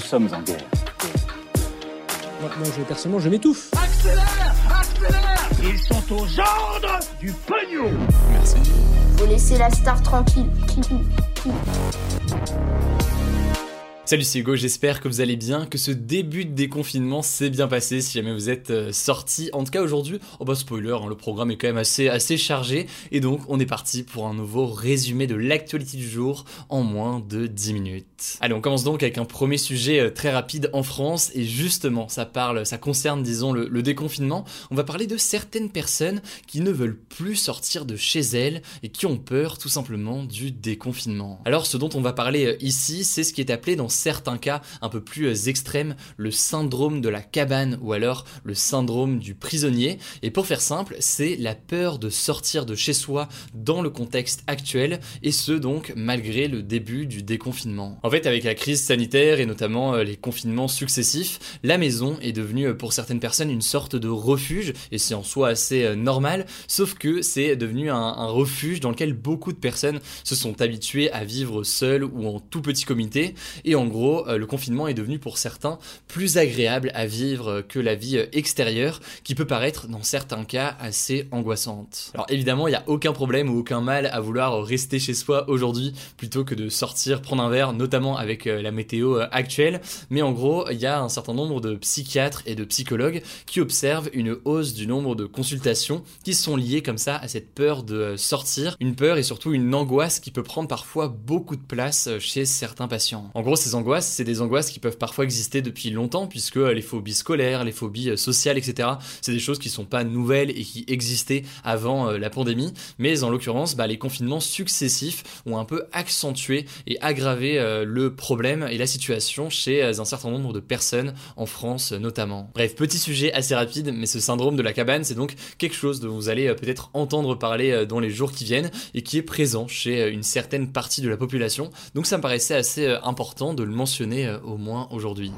Nous sommes en guerre. Moi, moi, je, personnellement, je m'étouffe. Accélère Accélère Ils sont aux ordres du pognon Faut laisser la star tranquille. Salut c'est Hugo, j'espère que vous allez bien, que ce début de déconfinement s'est bien passé si jamais vous êtes euh, sorti. En tout cas aujourd'hui, oh bah spoiler, hein, le programme est quand même assez, assez chargé et donc on est parti pour un nouveau résumé de l'actualité du jour en moins de 10 minutes. Allez, on commence donc avec un premier sujet euh, très rapide en France et justement ça parle, ça concerne disons le, le déconfinement. On va parler de certaines personnes qui ne veulent plus sortir de chez elles et qui ont peur tout simplement du déconfinement. Alors ce dont on va parler euh, ici, c'est ce qui est appelé dans certains cas un peu plus euh, extrêmes le syndrome de la cabane ou alors le syndrome du prisonnier. Et pour faire simple, c'est la peur de sortir de chez soi dans le contexte actuel et ce donc malgré le début du déconfinement. En fait, avec la crise sanitaire et notamment euh, les confinements successifs, la maison est devenue euh, pour certaines personnes une sorte de refuge et c'est en soi assez normal, sauf que c'est devenu un, refuge dans lequel beaucoup de personnes se sont habituées à vivre seules ou en tout petit comité et en gros, euh, le confinement est devenu pour certains plus agréable à vivre que la vie euh, extérieure, qui peut paraître dans certains cas assez angoissante. Alors évidemment, il n'y a aucun problème ou aucun mal à vouloir rester chez soi aujourd'hui plutôt que de sortir prendre un verre, notamment avec euh, la météo actuelle. Mais en gros, il y a un certain nombre de psychiatres et de psychologues qui observent une hausse du nombre de consultations qui sont liées comme ça à cette peur de sortir, une peur et surtout une angoisse qui peut prendre parfois beaucoup de place chez certains patients. En gros, angoisses, c'est des angoisses qui peuvent parfois exister depuis longtemps, puisque euh, les phobies scolaires, les phobies euh, sociales, etc., c'est des choses qui sont pas nouvelles et qui existaient avant euh, la pandémie, mais en l'occurrence, bah, les confinements successifs ont un peu accentué et aggravé le problème et la situation chez un certain nombre de personnes en France notamment. Bref, petit sujet assez rapide, mais ce syndrome de la cabane, c'est donc quelque chose dont vous allez peut-être entendre parler dans les jours qui viennent et qui est présent chez une certaine partie de la population. Donc ça me paraissait assez important de le mentionner euh, au moins aujourd'hui.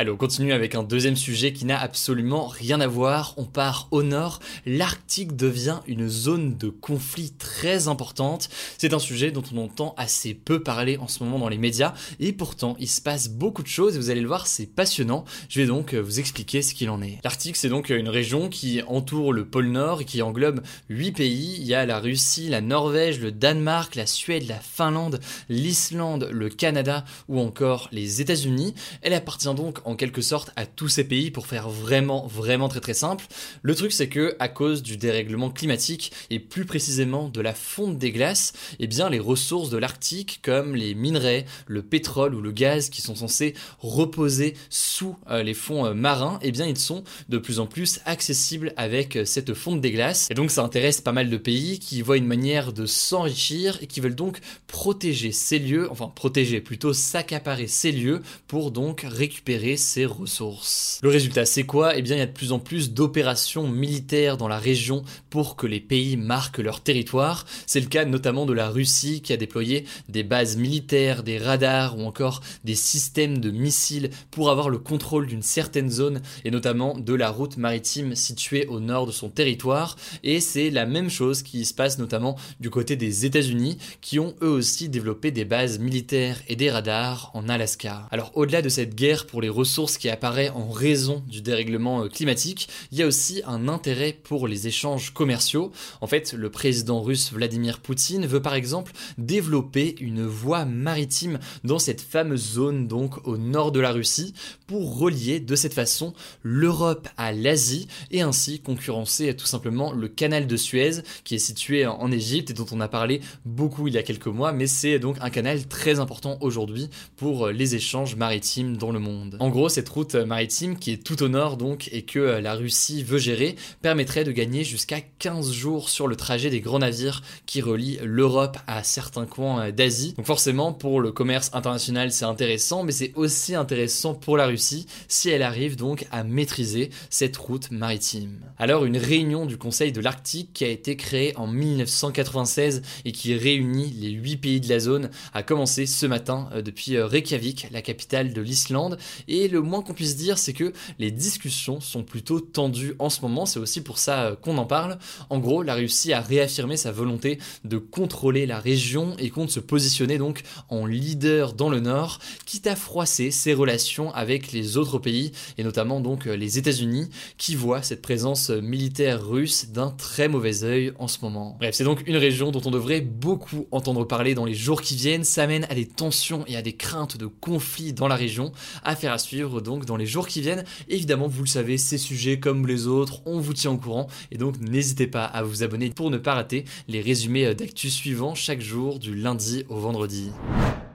Allez, on continue avec un deuxième sujet qui n'a absolument rien à voir. On part au nord. L'Arctique devient une zone de conflit très importante. C'est un sujet dont on entend assez peu parler en ce moment dans les médias et pourtant il se passe beaucoup de choses et vous allez le voir, c'est passionnant. Je vais donc euh, vous expliquer ce qu'il en est. L'Arctique, c'est donc une région qui entoure le pôle Nord et qui englobe 8 pays. Il y a la Russie, la Norvège, le Danemark, la Suède, la Finlande, l'Islande, le Canada ou encore les États-Unis. Elle appartient donc en quelque sorte à tous ces pays pour faire vraiment vraiment très très simple. Le truc c'est que à cause du dérèglement climatique et plus précisément de la fonte des glaces, eh bien les ressources de l'Arctique comme les minerais, le pétrole ou le gaz qui sont censés reposer sous euh, les fonds euh, marins, eh bien ils sont de plus en plus accessibles avec euh, cette fonte des glaces. Et donc ça intéresse pas mal de pays qui voient une manière de s'enrichir et qui veulent donc protéger ces lieux, enfin protéger plutôt s'accaparer ces lieux pour donc récupérer ces ressources. Le résultat c'est quoi? Eh bien il y a de plus en plus d'opérations militaires dans la région pour que les pays marquent leur territoire. C'est le cas notamment de la Russie qui a déployé des bases militaires, des radars ou encore des systèmes de missiles pour avoir le contrôle d'une certaine zone et notamment de la route maritime située au nord de son territoire. Et c'est la même chose qui se passe notamment du côté des États-Unis qui ont eux aussi développé des bases militaires et des radars Alaska. Alors au-delà de cette guerre pour les ressources qui apparaît en raison du dérèglement euh, climatique, il y a aussi un intérêt pour les échanges commerciaux. En fait, le président russe Vladimir Poutine veut par exemple développer une voie maritime dans cette fameuse zone donc au nord de la Russie pour relier de cette façon l'Europe à l'Asie et ainsi concurrencer tout simplement le canal de Suez qui est situé en Égypte et dont on a parlé beaucoup il y a quelques mois mais c'est donc un canal très important aujourd'hui pour les échanges maritimes dans le monde. En gros, cette route maritime qui est tout au nord donc et que la Russie veut gérer permettrait de gagner jusqu'à 15 jours sur le trajet des grands navires qui relient l'Europe à certains coins d'Asie. Donc forcément, pour le commerce international, c'est intéressant, mais c'est aussi intéressant pour la Russie si elle arrive donc à maîtriser cette route maritime. Alors une réunion du Conseil de l'Arctique qui a été créée en 1996 et qui réunit les 8 pays de la zone a commencé ce matin euh, depuis euh, Reykjavik, la capitale de l'Islande. Et le moins qu'on puisse dire, c'est que les discussions sont plutôt tendues en ce moment. C'est aussi pour ça euh, qu'on en parle. En gros, la Russie a réaffirmé sa volonté de contrôler la région et compte se positionner donc en leader dans le nord, quitte à froisser ses relations avec les autres pays et notamment donc les États-Unis qui voient cette présence militaire russe d'un très mauvais œil en ce moment. Bref, c'est donc une région dont on devrait beaucoup entendre parler dans les jours qui viennent. Ça mène à des tensions et à des craintes de conflits dans la région. Affaire à suivre donc dans les jours qui viennent. Évidemment, vous le savez, ces sujets comme les autres, on vous tient au courant et donc n'hésitez pas à vous abonner pour ne pas rater les résumés d'actu suivants chaque jour du lundi au vendredi.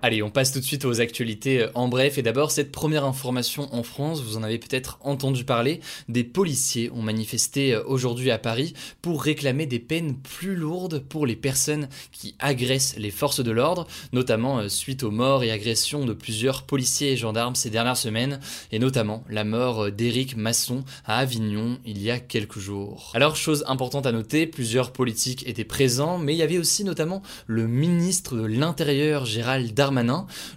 Allez, on passe tout de suite aux actualités euh, en bref. Et d'abord, cette première information en France, vous en avez peut-être entendu parler, des policiers ont manifesté euh, aujourd'hui à Paris pour réclamer des peines plus lourdes pour les personnes qui agressent les forces de l'ordre, notamment euh, suite aux morts et agressions de plusieurs policiers et gendarmes ces dernières semaines, et notamment la mort d'Éric Masson à Avignon il y a quelques jours. Alors, chose importante à noter, plusieurs politiques étaient présents, mais il y avait aussi notamment le ministre de l'Intérieur, Gérald Darmanin,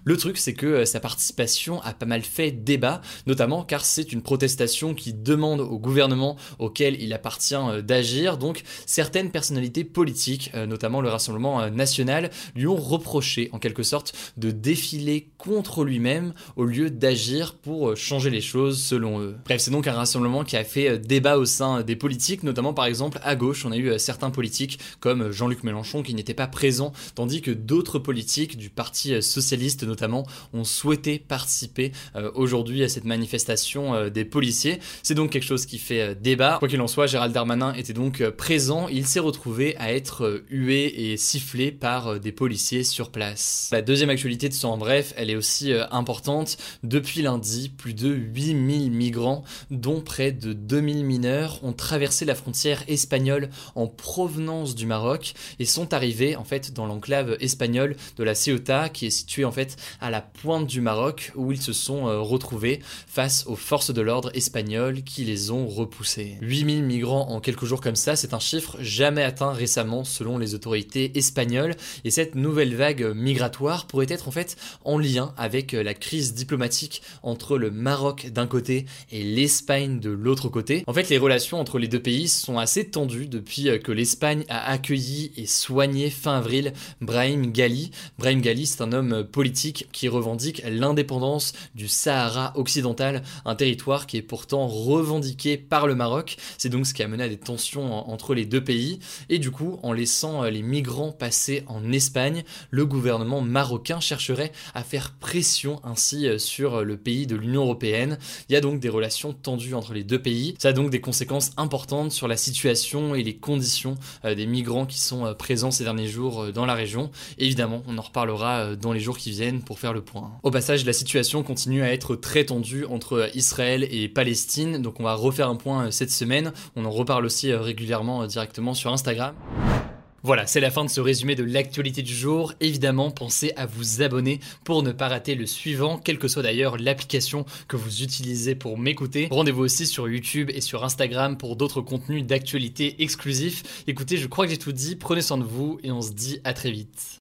le truc, c'est que euh, sa participation a pas mal fait débat, notamment car c'est une protestation qui demande au gouvernement auquel il appartient euh, d'agir. Donc, certaines personnalités politiques, euh, notamment le Rassemblement national, lui ont reproché en quelque sorte de défiler contre lui-même au lieu d'agir pour changer les choses selon eux. Bref, c'est donc un rassemblement qui a fait débat au sein des politiques, notamment par exemple à gauche, on a eu certains politiques comme Jean-Luc Mélenchon qui n'étaient pas présents, tandis que d'autres politiques du parti socialistes notamment ont souhaité participer euh, aujourd'hui à cette manifestation euh, des policiers. C'est donc quelque chose qui fait euh, débat. Quoi qu'il en soit, Gérald Darmanin était donc présent. Il s'est retrouvé à être hué et sifflé par des policiers sur place. La deuxième actualité de ce en bref, elle est aussi importante. Depuis lundi, plus de 8000 migrants, dont près de 2000 mineurs, ont traversé la frontière espagnole en provenance du Maroc et sont arrivés en fait dans l'enclave espagnole de la Ceuta qui est situé en fait à la pointe du Maroc où ils se sont euh, retrouvés face aux forces de l'ordre espagnoles qui les ont repoussés. 8000 migrants en quelques jours comme ça, c'est un chiffre jamais atteint récemment selon les autorités espagnoles et cette nouvelle vague migratoire pourrait être en fait en lien avec euh, la crise diplomatique entre le Maroc d'un côté et l'Espagne de l'autre côté. En fait, les relations entre les deux pays sont assez tendues depuis euh, que l'Espagne a accueilli et soigné fin avril Brahim Ghali. Brahim Ghali, c'est un homme politique qui revendique l'indépendance du Sahara occidental, un territoire qui est pourtant revendiqué par le Maroc. C'est donc ce qui a mené à des tensions entre les deux pays. Et du coup, en laissant les migrants passer en Espagne, le gouvernement marocain chercherait à faire pression ainsi sur le pays de l'Union européenne. Il y a donc des relations tendues entre les deux pays. Ça a donc des conséquences importantes sur la situation et les conditions euh, des migrants qui sont euh, présents ces derniers jours euh, dans la région. Évidemment, on en reparlera dans les jours qui viennent pour faire le point. Au passage, la situation continue à être très tendue entre Israël et Palestine, donc on va refaire un point euh, cette semaine. On en reparle aussi euh, régulièrement euh, directement sur Instagram. Voilà, c'est la fin de ce résumé de l'actualité du jour. Évidemment, pensez à vous abonner pour ne pas rater le suivant, quelle que soit d'ailleurs l'application que vous utilisez pour m'écouter. Rendez-vous aussi sur YouTube et sur Instagram pour d'autres contenus d'actualité exclusifs. Écoutez, je crois que j'ai tout dit, prenez soin de vous et on se dit à très vite.